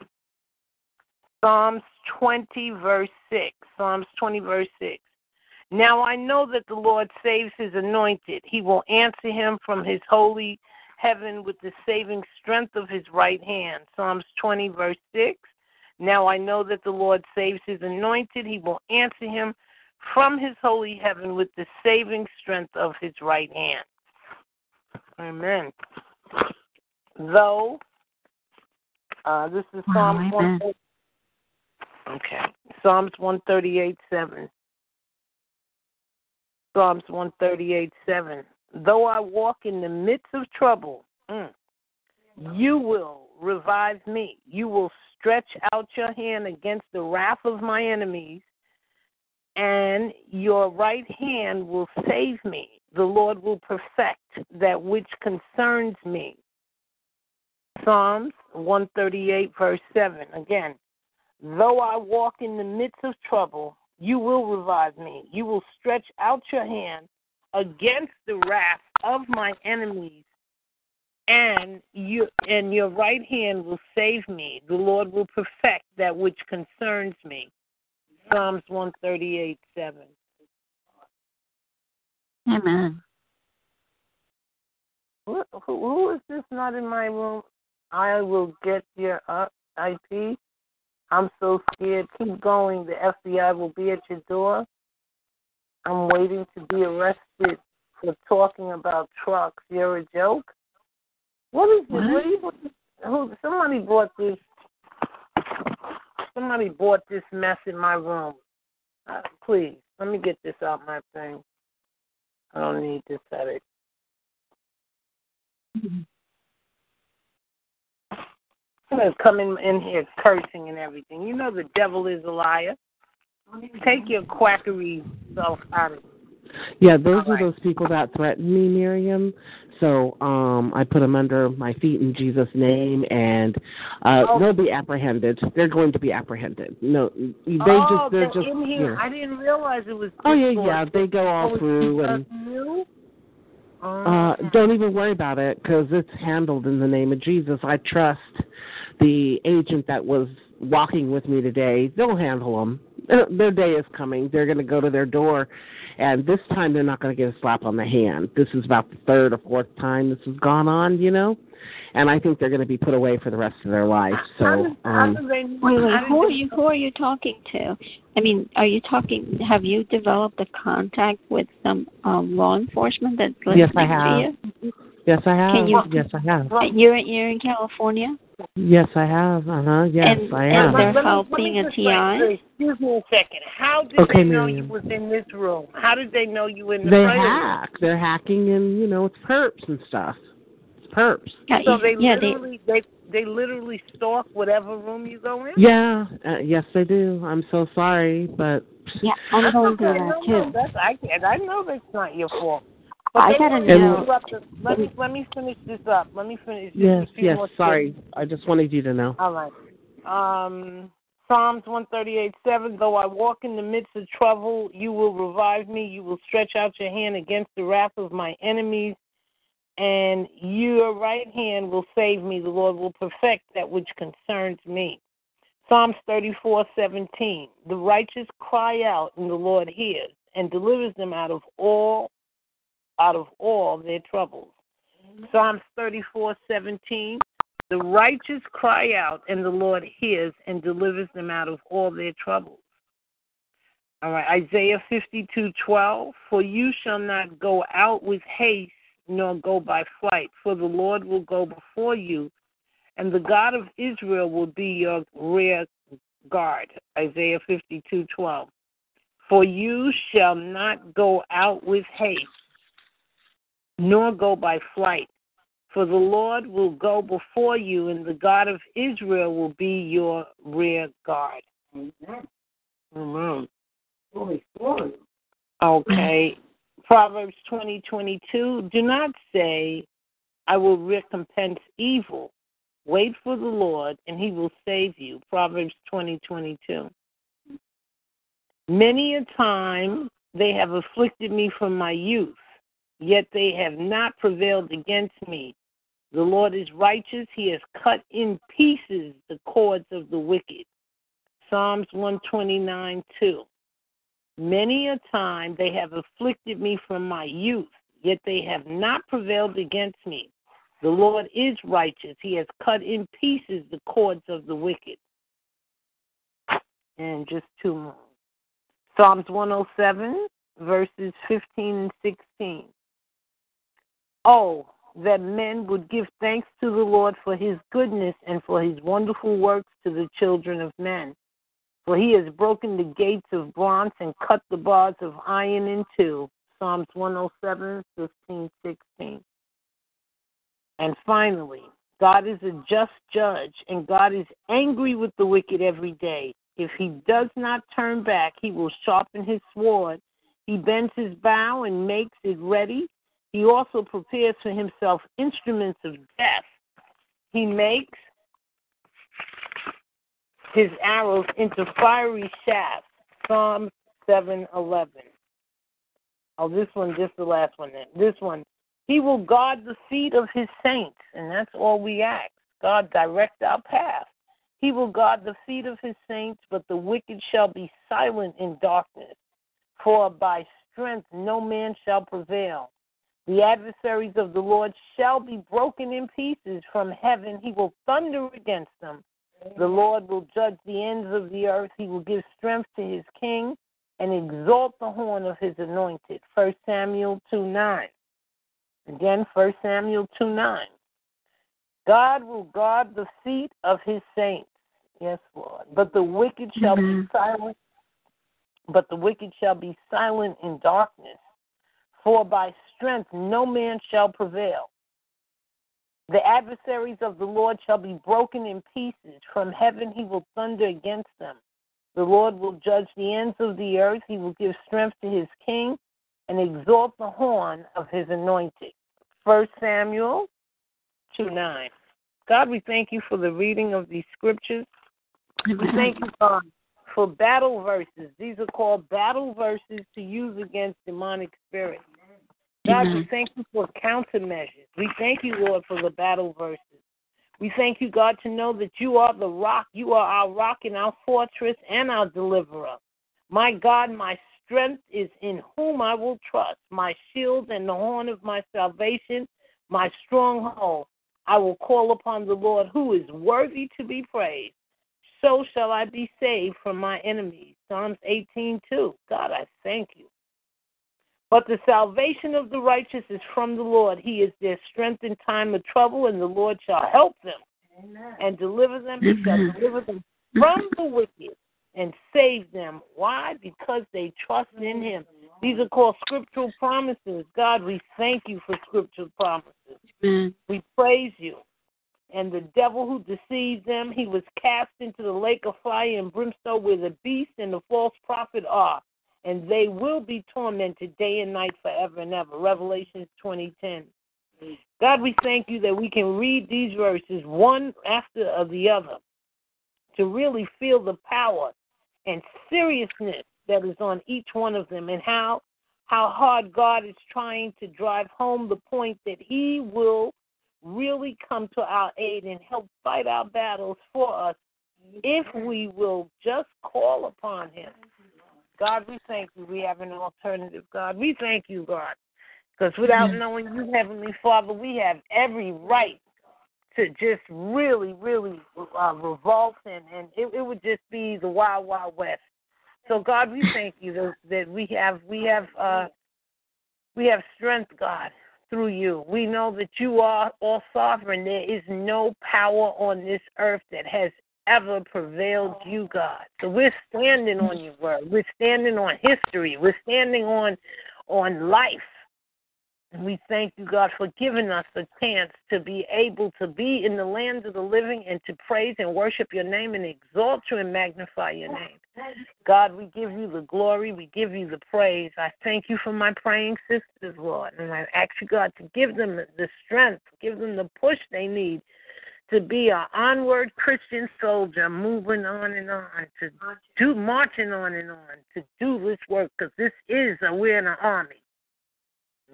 [SPEAKER 4] Psalms 20, verse 6. Psalms 20, verse 6. Now I know that the Lord saves his anointed. He will answer him from his holy heaven with the saving strength of his right hand. Psalms 20, verse 6. Now I know that the Lord saves his anointed. He will answer him from his holy heaven with the saving strength of his right hand. Amen. Though, uh, this is Psalms
[SPEAKER 6] amen.
[SPEAKER 4] 1. Okay. Psalms 138 7. Psalms 138 7. Though I walk in the midst of trouble, mm, you will revive me. You will stretch out your hand against the wrath of my enemies, and your right hand will save me. The Lord will perfect that which concerns me. Psalms 138, verse 7. Again, though I walk in the midst of trouble, you will revive me. You will stretch out your hand against the wrath of my enemies, and you and your right hand will save me. The Lord will perfect that which concerns me. Psalms 138, 7.
[SPEAKER 6] Amen.
[SPEAKER 4] Who, who who is this not in my room? I will get your uh, IP. I'm so scared. Keep going. The FBI will be at your door. I'm waiting to be arrested for talking about trucks. You're a joke. What is this?
[SPEAKER 5] What?
[SPEAKER 4] What you, who? Somebody bought this. Somebody bought this mess in my room. Uh, please, let me get this out my thing. I don't need this headache. Somebody's coming in here cursing and everything. You know the devil is a liar. Take your quackery self out of it.
[SPEAKER 5] Yeah, those are those people that threatened me, Miriam. So um I put them under my feet in Jesus' name, and uh
[SPEAKER 4] Oh.
[SPEAKER 5] they'll be apprehended. They're going to be apprehended. No, they
[SPEAKER 4] oh,
[SPEAKER 5] just they're
[SPEAKER 4] they're
[SPEAKER 5] just
[SPEAKER 4] in here.
[SPEAKER 5] yeah.
[SPEAKER 4] I didn't realize it was.
[SPEAKER 5] Oh yeah, yeah. They go
[SPEAKER 4] Oh,
[SPEAKER 5] all
[SPEAKER 4] it's
[SPEAKER 5] through and. Uh,
[SPEAKER 4] Oh.
[SPEAKER 5] don't even worry about it because it's handled in the name of Jesus. I trust the agent that was walking with me today. They'll handle them. Their day is coming. They're going to go to their door, and this time they're not going to get a slap on the hand. This is about the third or fourth time this has gone on, you know, and I think they're going to be put away for the rest of their life. So,
[SPEAKER 4] does, how
[SPEAKER 5] um,
[SPEAKER 4] do they?
[SPEAKER 6] Wait, wait. Who are you? Who are you talking to? I mean, are you talking? Have you developed a contact with some um, law enforcement that's listening
[SPEAKER 5] Yes, I have.
[SPEAKER 6] to you?
[SPEAKER 5] yes, I have.
[SPEAKER 6] Can you-
[SPEAKER 5] Yes, I have.
[SPEAKER 6] You're you're in California.
[SPEAKER 5] Yes, I have. Uh huh. Yes,
[SPEAKER 6] And-
[SPEAKER 5] I
[SPEAKER 6] and
[SPEAKER 5] have.
[SPEAKER 6] they're
[SPEAKER 4] Let me- let me
[SPEAKER 6] helping a TI?
[SPEAKER 4] Excuse me a second. How did
[SPEAKER 5] Okay,
[SPEAKER 4] they know
[SPEAKER 5] Miriam.
[SPEAKER 4] you was in this room? How did they know you were in the
[SPEAKER 5] They
[SPEAKER 4] prayer room?
[SPEAKER 5] hack. They're hacking, and you know it's perps and stuff. It's perps.
[SPEAKER 6] Yeah,
[SPEAKER 4] So they
[SPEAKER 6] yeah, they,
[SPEAKER 4] literally they they literally stalk whatever room you go in.
[SPEAKER 5] Yeah, uh, yes, they do. I'm so sorry, but
[SPEAKER 6] yeah, I'm going through
[SPEAKER 4] Okay,
[SPEAKER 6] that
[SPEAKER 4] no,
[SPEAKER 6] too.
[SPEAKER 4] no, that's I can't. I know that's not your fault. But
[SPEAKER 6] I
[SPEAKER 4] they
[SPEAKER 6] gotta
[SPEAKER 4] wanna
[SPEAKER 5] know-
[SPEAKER 4] Let me let me finish this up. Let me finish. just
[SPEAKER 5] yes, yes. Sorry,
[SPEAKER 4] things.
[SPEAKER 5] I just wanted you to know.
[SPEAKER 4] All right. Um, Psalms one thirty eight seven. Though I walk in the midst of trouble, you will revive me. You will stretch out your hand against the wrath of my enemies, and your right hand will save me. The Lord will perfect that which concerns me. Psalms thirty four seventeen. The righteous cry out, and the Lord hears and delivers them out of all out of all their troubles. Mm-hmm. Psalms thirty four seventeen. The righteous cry out, and the Lord hears and delivers them out of all their troubles. All right, Isaiah fifty two twelve. For you shall not go out with haste, nor go by flight, for the Lord will go before you, and the God of Israel will be your rear guard. Isaiah fifty two twelve. For you shall not go out with haste, nor go by flight. For the Lord will go before you, and the God of Israel will be your rear guard. Amen. Amen. Okay. Proverbs twenty twenty two. Do not say, I will recompense evil. Wait for the Lord, and he will save you. Proverbs twenty twenty two. Many a time they have afflicted me from my youth, yet they have not prevailed against me. The Lord is righteous. He has cut in pieces the cords of the wicked. Psalms 129 2. Many a time they have afflicted me from my youth, yet they have not prevailed against me. The Lord is righteous. He has cut in pieces the cords of the wicked. And just two more. Psalms 107, verses 15 and 16. Oh, that men would give thanks to the Lord for his goodness and for his wonderful works to the children of men. For he has broken the gates of bronze and cut the bars of iron in two. Psalms 107, 15, 16. And finally, God is a just judge, and God is angry with the wicked every day. If he does not turn back, he will sharpen his sword. He bends his bow and makes it ready. He also prepares for himself instruments of death. He makes his arrows into fiery shafts. Psalm 7:11. Oh, this one, just the last one. Then this one, he will guard the feet of his saints, and that's all we ask. God direct our path. He will guard the feet of his saints, but the wicked shall be silent in darkness. For by strength no man shall prevail. The adversaries of the Lord shall be broken in pieces. From heaven he will thunder against them. The Lord will judge the ends of the earth. He will give strength to his king and exalt the horn of his anointed. 1 Samuel 2 9. Again, 1 Samuel 2 9. God will guard the feet of his saints. Yes, Lord. But the wicked shall
[SPEAKER 6] Mhm.
[SPEAKER 4] be silent. But the wicked shall be silent in darkness. For by strength no man shall prevail. The adversaries of the Lord shall be broken in pieces. From heaven he will thunder against them. The Lord will judge the ends of the earth. He will give strength to his king and exalt the horn of his anointed. 1 Samuel 2 9. God, we thank you for the reading of these scriptures. We thank you, God, for battle verses. These are called battle verses to use against demonic spirits. Mm-hmm. God, we thank you for countermeasures. We thank you, Lord, for the battle verses. We thank you, God, to know that you are the rock. You are our rock and our fortress and our deliverer. My God, my strength is in whom I will trust, my shield and the horn of my salvation, my stronghold. I will call upon the Lord who is worthy to be praised. So shall I be saved from my enemies. Psalms 18 2. God, I thank you. But the salvation of the righteous is from the Lord. He is their strength in time of trouble, and the Lord shall help them and deliver them. He shall deliver them from the wicked and save them. Why? Because they trust in Him. These are called scriptural promises. God, we thank you for scriptural promises.
[SPEAKER 6] Amen.
[SPEAKER 4] We praise you. And the devil who deceived them, he was cast into the lake of fire and brimstone where the beast and the false prophet are. And they will be tormented day and night forever and ever. Revelation 2010. God, we thank you that we can read these verses one after the other to really feel the power and seriousness that is on each one of them and how how hard God is trying to drive home the point that he will really come to our aid and help fight our battles for us if we will just call upon him. God, we thank you. We have an alternative, God. We thank you, God. Because without knowing you, Heavenly Father, we have every right to just really, really uh, revolt, and, and it, it would just be the wild, wild west. So, God, we thank you that, that we have we have uh, we have strength, God, through you. We know that you are all sovereign. There is no power on this earth that has ever prevailed you, God. So we're standing on your word. We're standing on history. We're standing on on life. And we thank you, God, for giving us a chance to be able to be in the land of the living and to praise and worship your name and exalt you and magnify your name. God, we give you the glory. We give you the praise. I thank you for my praying sisters, Lord. And I ask you, God, to give them the strength, give them the push they need to be an onward Christian soldier, moving on and on, to do marching on and on, to do this work, because this is a we're in an army.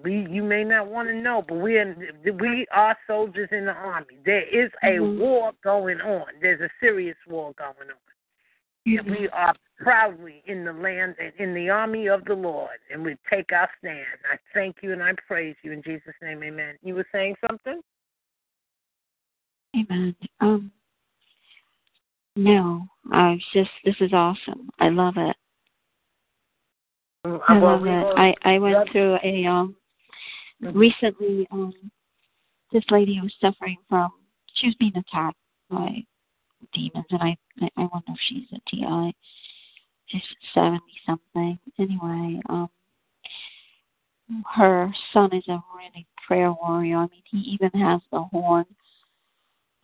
[SPEAKER 4] We, you may not want to know, but we are, we are soldiers in the army. There is a
[SPEAKER 6] Mhm.
[SPEAKER 4] war going on. There's a serious war going on. And we are proudly in the land and in the army of the Lord, and we take our stand. I thank you and I praise you in Jesus' name. Amen. You were saying something?
[SPEAKER 6] Amen. Um, no, I was just this is awesome. I love it.
[SPEAKER 4] Mm,
[SPEAKER 6] I love it. I I went through a um
[SPEAKER 4] Mhm.
[SPEAKER 6] recently um this lady was suffering from she was being attacked by demons and I I, I wonder if she's a TI. She's seventy something. Anyway, um her son is a really prayer warrior. I mean he even has the horn.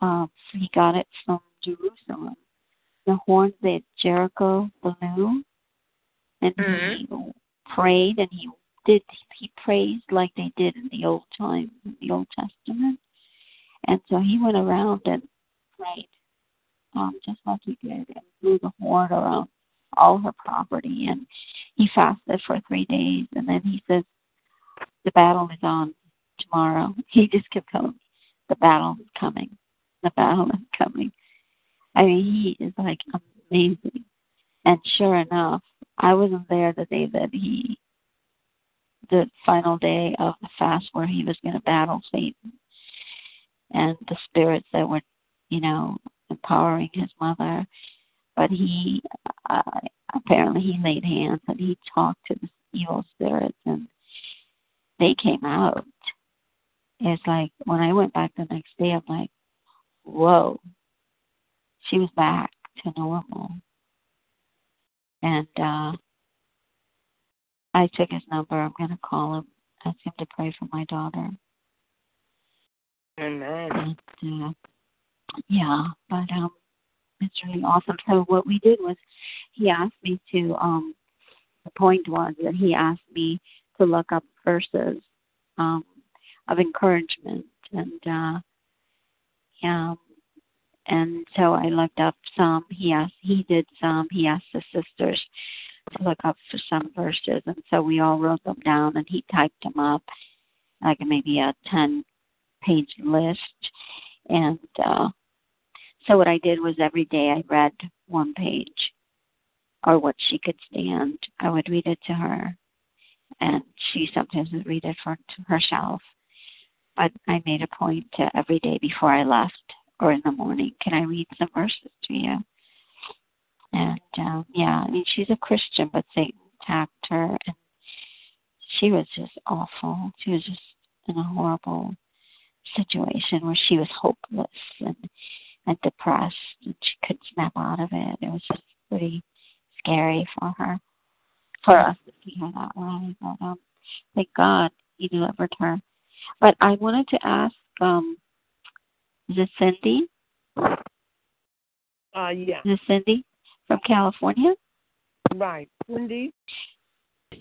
[SPEAKER 6] Um he got it from Jerusalem. The horn that Jericho blew and he prayed and he did he praised like they did in the old time in the Old Testament. And so he went around and prayed, um, just like he did and blew the horn around all her property and he fasted for three days and then he says the battle is on tomorrow. He just kept telling the battle is coming. The battle coming. I mean he is like amazing. And sure enough, I wasn't there the day that he the final day of the fast where he was going to battle Satan and the spirits that were, you know, empowering his mother. But he uh, apparently he laid hands and he talked to the evil spirits and they came out. It's like when I went back the next day, I'm like, whoa, she was back to normal. And uh I took his number. I'm going to call him, ask him to pray for my daughter.
[SPEAKER 4] Amen.
[SPEAKER 6] And, uh, yeah, but um, it's really awesome. So what we did was, he asked me to. Um, the point was that he asked me to look up verses um, of encouragement, and uh, um, and so I looked up some. He asked, he did some. He asked the sisters to look up for some verses, and so we all wrote them down, and he typed them up, like maybe a ten page list, and uh, so what I did was every day I read one page, or what she could stand. I would read it to her, and she sometimes would read it for herself. But I made a point to every day before I left or in the morning, can I read some verses to you? And um, yeah, I mean, she's a Christian, but Satan attacked her, and she was just awful. She was just in a horrible situation where she was hopeless and and depressed, and she couldn't snap out of it. It was just pretty scary for her, for us to see her that way. But um, thank God He delivered her. But I wanted to ask, um, is it Cindy?
[SPEAKER 4] Uh, yeah.
[SPEAKER 6] Is it Cindy? from California.
[SPEAKER 4] Right, Cindy.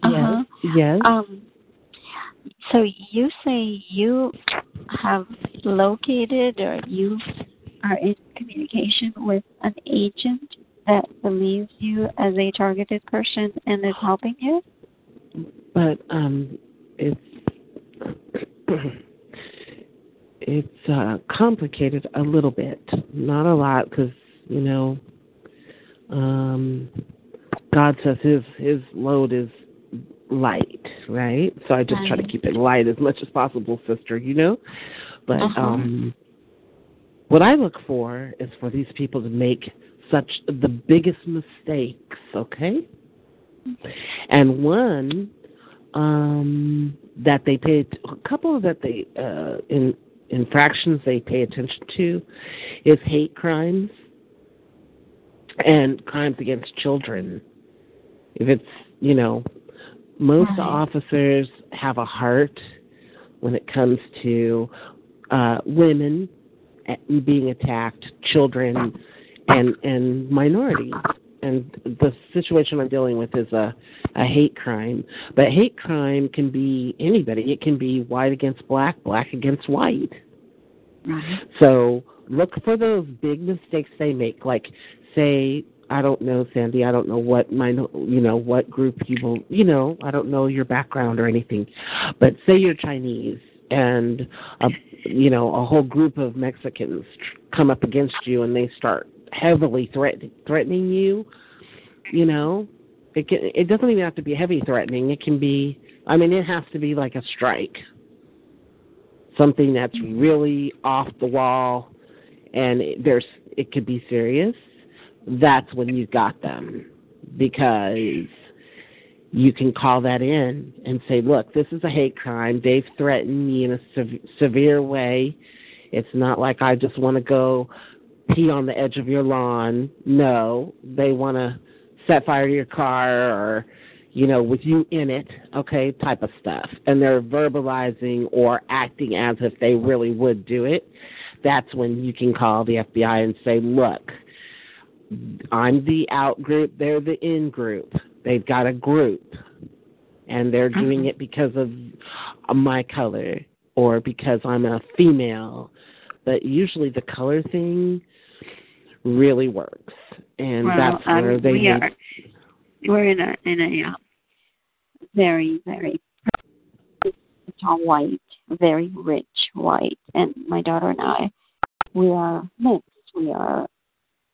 [SPEAKER 6] Uh-huh.
[SPEAKER 5] Yes. Yes.
[SPEAKER 6] Um, so you say you have located or you are in communication with an agent that believes you as a targeted person and is helping you?
[SPEAKER 5] But um, it's it's uh, complicated a little bit, not a lot, because you know um, God says His His load is light, right? So I just try to keep it light as much as possible, sister. You know, but
[SPEAKER 6] Uh-huh.
[SPEAKER 5] um, what I look for is for these people to make such the biggest mistakes, okay? And one um, that they pay a couple that they uh, in infractions they pay attention to is hate crimes and crimes against children. If it's, you know, most
[SPEAKER 6] Right.
[SPEAKER 5] officers have a heart when it comes to uh, women being attacked, children, and and minorities. And the situation I'm dealing with is a a hate crime. But hate crime can be anybody. It can be white against black, black against white.
[SPEAKER 6] Right.
[SPEAKER 5] So look for those big mistakes they make. Like say, I don't know, Sandy. I don't know what my, you know, what group you will, you know, I don't know your background or anything. But say you're Chinese and, a, you know, a whole group of Mexicans tr- come up against you and they start heavily threat- threatening you. You know, it can, it doesn't even have to be heavy threatening. It can be. I mean, it has to be like a strike something that's really off the wall and it, there's it could be serious that's when you've got them because you can call that in and say look this is a hate crime they've threatened me in a sev- severe way it's not like i just want to go pee on the edge of your lawn no they want to set fire to your car or you know, with you in it, okay, type of stuff. And they're verbalizing or acting as if they really would do it. That's when you can call the FBI and say, look, I'm the out group, they're the in group. They've got a group, and they're mm-hmm. doing it because of my color or because I'm a female. But usually the color thing really works. And
[SPEAKER 6] well,
[SPEAKER 5] that's
[SPEAKER 6] um,
[SPEAKER 5] where they
[SPEAKER 6] we
[SPEAKER 5] need
[SPEAKER 6] are we're in a in a uh, very very tall white, very rich white, and my daughter and I we are mixed. We are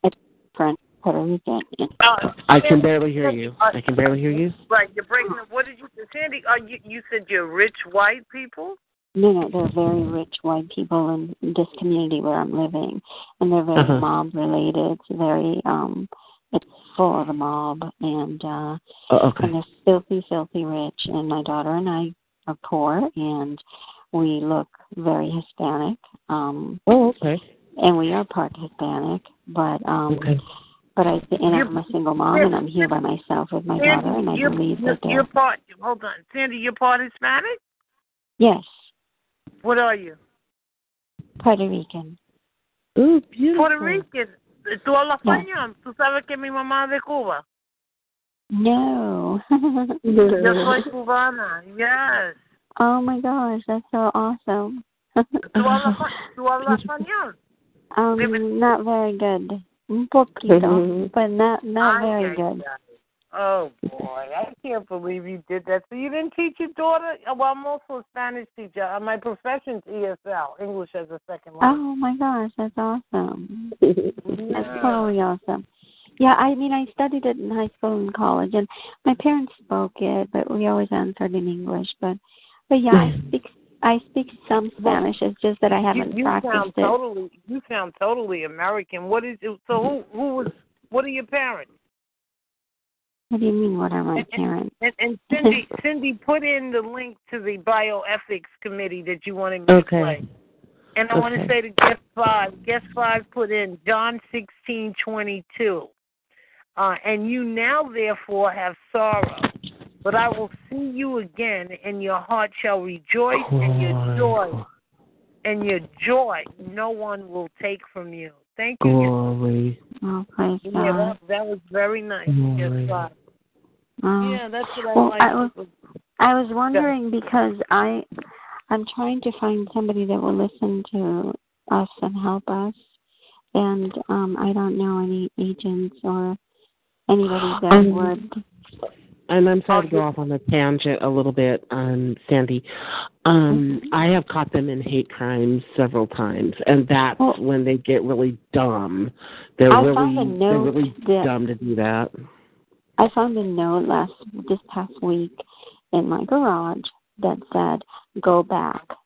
[SPEAKER 6] a different Puerto Rican.
[SPEAKER 4] Uh,
[SPEAKER 5] I can barely hear you. I can barely hear you.
[SPEAKER 4] Right, you're breaking. up. What did you say, Sandy? Are you you said you're rich white people?
[SPEAKER 6] No, no, they're very rich white people in this community where I'm living, and they're very
[SPEAKER 5] Uh-huh.
[SPEAKER 6] mob related. It's very um, it's full of the mob, and uh,
[SPEAKER 5] Oh, okay.
[SPEAKER 6] and they're filthy, filthy rich. And my daughter and I are poor, and we look very Hispanic. Um,
[SPEAKER 5] Oh, okay.
[SPEAKER 6] and we are part Hispanic, but um,
[SPEAKER 5] Okay.
[SPEAKER 6] but I and
[SPEAKER 4] You're-
[SPEAKER 6] I'm a single mom, and I'm here by myself with my daughter, and I believe
[SPEAKER 4] you're,
[SPEAKER 6] that they're
[SPEAKER 4] you're part. Hold on, Sandy. You're part Hispanic.
[SPEAKER 6] yes,
[SPEAKER 4] What are you?
[SPEAKER 6] Puerto Rican.
[SPEAKER 5] Ooh, beautiful.
[SPEAKER 4] Puerto Rican. Tú hablas
[SPEAKER 6] Yeah.
[SPEAKER 4] español. Tú sabes que mi mamá es de Cuba.
[SPEAKER 6] No.
[SPEAKER 4] Yo soy cubana. Yes.
[SPEAKER 6] oh my gosh, that's so awesome.
[SPEAKER 4] Tú hablas, tú hablas español.
[SPEAKER 6] um, not very good. Un poquito, but not not very
[SPEAKER 4] ay,
[SPEAKER 6] good.
[SPEAKER 4] Oh boy, I can't believe you did that. So you didn't teach your daughter? Well, I'm also a Spanish teacher. Uh, My profession's ESL, English as a second language.
[SPEAKER 6] Oh my gosh, that's awesome. That's totally awesome. Yeah, I mean, I studied it in high school and college, and my parents spoke it, but we always answered in English. But, but yeah, I speak I speak some Spanish. It's just that I haven't
[SPEAKER 4] you sound
[SPEAKER 6] practiced it.
[SPEAKER 4] totally. You sound totally American. What is it? So who who was? What are your parents?
[SPEAKER 6] What do you mean? What are my parents?
[SPEAKER 4] And, and Cindy, Cindy, put in the link to the bioethics committee that you wanted me
[SPEAKER 5] Okay.
[SPEAKER 4] to play. And I want to say to guest five, guest five put in John sixteen twenty two. Uh, and you now therefore have sorrow, but I will see you again, and your heart shall rejoice, and your joy, and your joy, no one will take from you. Thank you.
[SPEAKER 5] Glory.
[SPEAKER 6] Oh, praise
[SPEAKER 4] Yeah,
[SPEAKER 6] God.
[SPEAKER 4] that, that was very nice.
[SPEAKER 5] Glory.
[SPEAKER 4] Guest five.
[SPEAKER 6] Oh.
[SPEAKER 4] Yeah, that's what I
[SPEAKER 6] Well,
[SPEAKER 4] like.
[SPEAKER 6] I was- I was wondering because I I'm trying to find somebody that will listen to us and help us, and um I don't know any agents or anybody that
[SPEAKER 5] Um,
[SPEAKER 6] would.
[SPEAKER 5] And I'm sorry to go off on a tangent a little bit, um, Sandy. Um, I have caught them in hate crimes several times, and that's
[SPEAKER 6] Well-
[SPEAKER 5] when they get really dumb. They're
[SPEAKER 6] I
[SPEAKER 5] really, they're really
[SPEAKER 6] that-
[SPEAKER 5] dumb to do that.
[SPEAKER 6] I found a note last this past week in my garage that said, "Go back,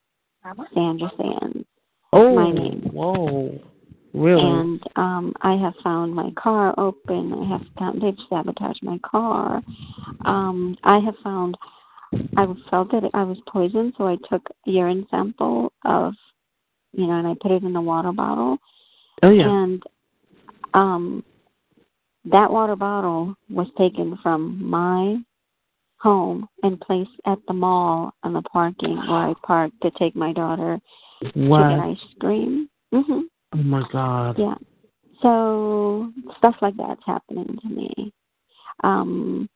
[SPEAKER 6] Sandra Sands."
[SPEAKER 5] Oh,
[SPEAKER 6] My name.
[SPEAKER 5] whoa, really?
[SPEAKER 6] And um I have found my car open. I have found they've sabotaged my car. Um I have found I felt that I was poisoned, so I took a urine sample of you know, and I put it in a water bottle.
[SPEAKER 5] oh yeah.
[SPEAKER 6] And um that water bottle was taken from my home and placed at the mall on the parking where I parked to take my daughter to get
[SPEAKER 5] What?
[SPEAKER 6] ice cream. Mhm.
[SPEAKER 5] Oh my God.
[SPEAKER 6] Yeah. So stuff like that's happening to me. Um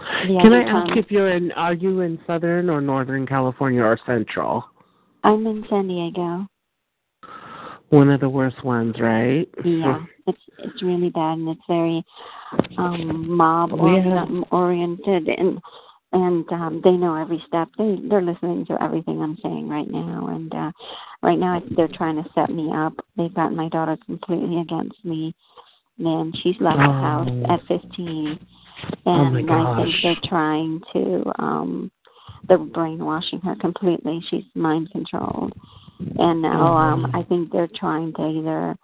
[SPEAKER 5] Can I
[SPEAKER 6] other
[SPEAKER 5] ask
[SPEAKER 6] time-
[SPEAKER 5] if you're in? Are you in Southern or Northern California or Central?
[SPEAKER 6] I'm in San Diego.
[SPEAKER 5] One of the worst ones, right?
[SPEAKER 6] Yeah. It's it's really bad and it's very um mob
[SPEAKER 5] have-
[SPEAKER 6] oriented and and um they know every step. They they're listening to everything I'm saying right now and uh right now they're trying to set me up. They've got my daughter completely against me. And she's left the house
[SPEAKER 5] Oh.
[SPEAKER 6] at
[SPEAKER 5] 15,
[SPEAKER 6] and
[SPEAKER 5] my
[SPEAKER 6] I think they're trying to um they're brainwashing her completely. She's mind controlled. And now um
[SPEAKER 5] Mhm.
[SPEAKER 6] I think they're trying to either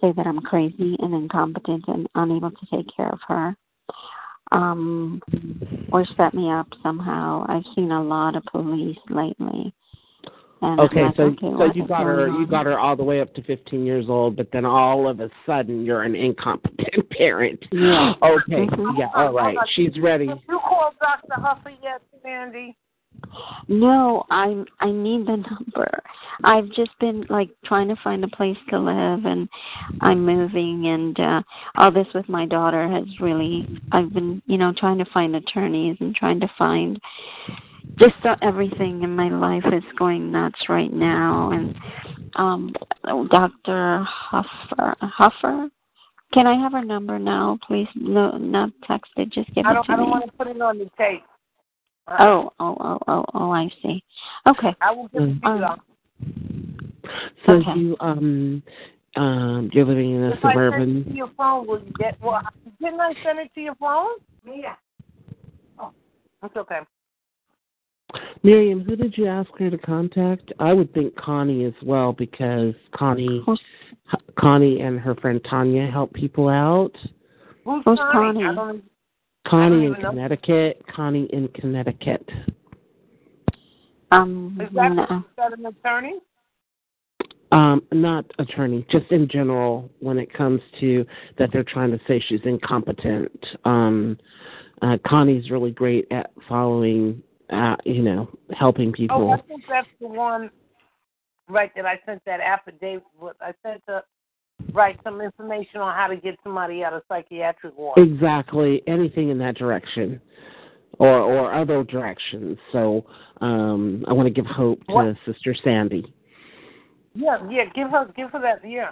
[SPEAKER 6] say that I'm crazy and incompetent and unable to take care of her. Um or set me up somehow. I've seen a lot of police lately. And
[SPEAKER 5] Okay,
[SPEAKER 6] like,
[SPEAKER 5] so
[SPEAKER 6] okay,
[SPEAKER 5] so you got her
[SPEAKER 6] going
[SPEAKER 5] you got her all the way up to 15 years old, but then all of a sudden you're an incompetent parent.
[SPEAKER 6] Yeah.
[SPEAKER 5] Okay.
[SPEAKER 6] Mhm.
[SPEAKER 5] Yeah. All right. She's ready.
[SPEAKER 4] Have you called Dr. Huffy yet, Sandy?
[SPEAKER 6] No, I I need the number. I've just been like trying to find a place to live and I'm moving and uh all this with my daughter has really I've been, you know, trying to find attorneys and trying to find just uh, everything in my life is going nuts right now and um Dr. Huffer Huffer can I have her number now, please? No, not text it. Just give
[SPEAKER 4] I
[SPEAKER 6] it
[SPEAKER 4] don't.
[SPEAKER 6] to
[SPEAKER 4] I don't
[SPEAKER 6] me.
[SPEAKER 4] want to put it on the tape.
[SPEAKER 6] Oh, oh, oh, oh, oh! I see. Okay.
[SPEAKER 4] I will give it to you.
[SPEAKER 6] Um.
[SPEAKER 5] So
[SPEAKER 6] Okay.
[SPEAKER 5] you um Um, you're living in a
[SPEAKER 4] If I send it to your phone, will you get? Well, didn't I send it to your phone? Yeah. Oh, that's okay.
[SPEAKER 5] Miriam, who did you ask her to contact? I would think Connie as well because Connie, Connie and her friend Tanya help people out.
[SPEAKER 4] Who's
[SPEAKER 6] Who's
[SPEAKER 4] Connie?
[SPEAKER 6] Connie?
[SPEAKER 4] I don't,
[SPEAKER 5] Connie in
[SPEAKER 4] even know.
[SPEAKER 5] Connecticut. Connie in Connecticut.
[SPEAKER 6] um,
[SPEAKER 4] is that,
[SPEAKER 6] gonna-
[SPEAKER 4] is that an attorney?
[SPEAKER 5] Um, not attorney, just in general when it comes to that they're trying to say she's incompetent. Um, uh, Connie's really great at following, uh, you know, helping
[SPEAKER 4] Oh,
[SPEAKER 5] people.
[SPEAKER 4] I think that's the one. Right, that I sent that affidavit. With. I sent the right some information on how to get somebody out of psychiatric ward.
[SPEAKER 5] Exactly, anything in that direction, or or other directions. So um, I want to give hope to
[SPEAKER 4] What?
[SPEAKER 5] Sister Sandy.
[SPEAKER 4] Yeah, yeah. Give her, give her that. Yeah.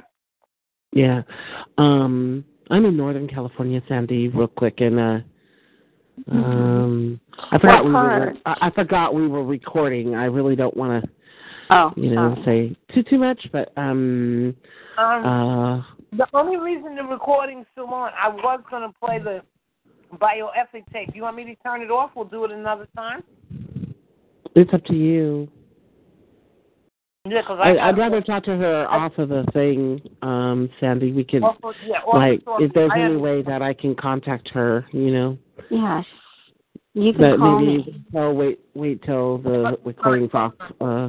[SPEAKER 5] Yeah, um, I'm in Northern California, Sandy. Real quick, and uh, um, I forgot we were. I, I forgot we were recording. I really don't want to,
[SPEAKER 6] oh,
[SPEAKER 5] you know,
[SPEAKER 6] oh.
[SPEAKER 5] say too too much, but um,
[SPEAKER 4] Um,
[SPEAKER 5] uh,
[SPEAKER 4] the only reason the recording's still on, I was gonna play the bioethic tape. Do you want me to turn it off? We'll do it another time.
[SPEAKER 5] it's up to you.
[SPEAKER 4] Yeah, because I.
[SPEAKER 5] I, I'd rather talk to her off of the thing, um, Sandy. We can,
[SPEAKER 4] Off yeah, off
[SPEAKER 5] like
[SPEAKER 4] the-
[SPEAKER 5] if there's
[SPEAKER 4] I
[SPEAKER 5] any way that I can contact her, you know.
[SPEAKER 6] yes. You can
[SPEAKER 5] But
[SPEAKER 6] call
[SPEAKER 5] maybe
[SPEAKER 6] me.
[SPEAKER 5] oh wait wait till the recording's off. Uh,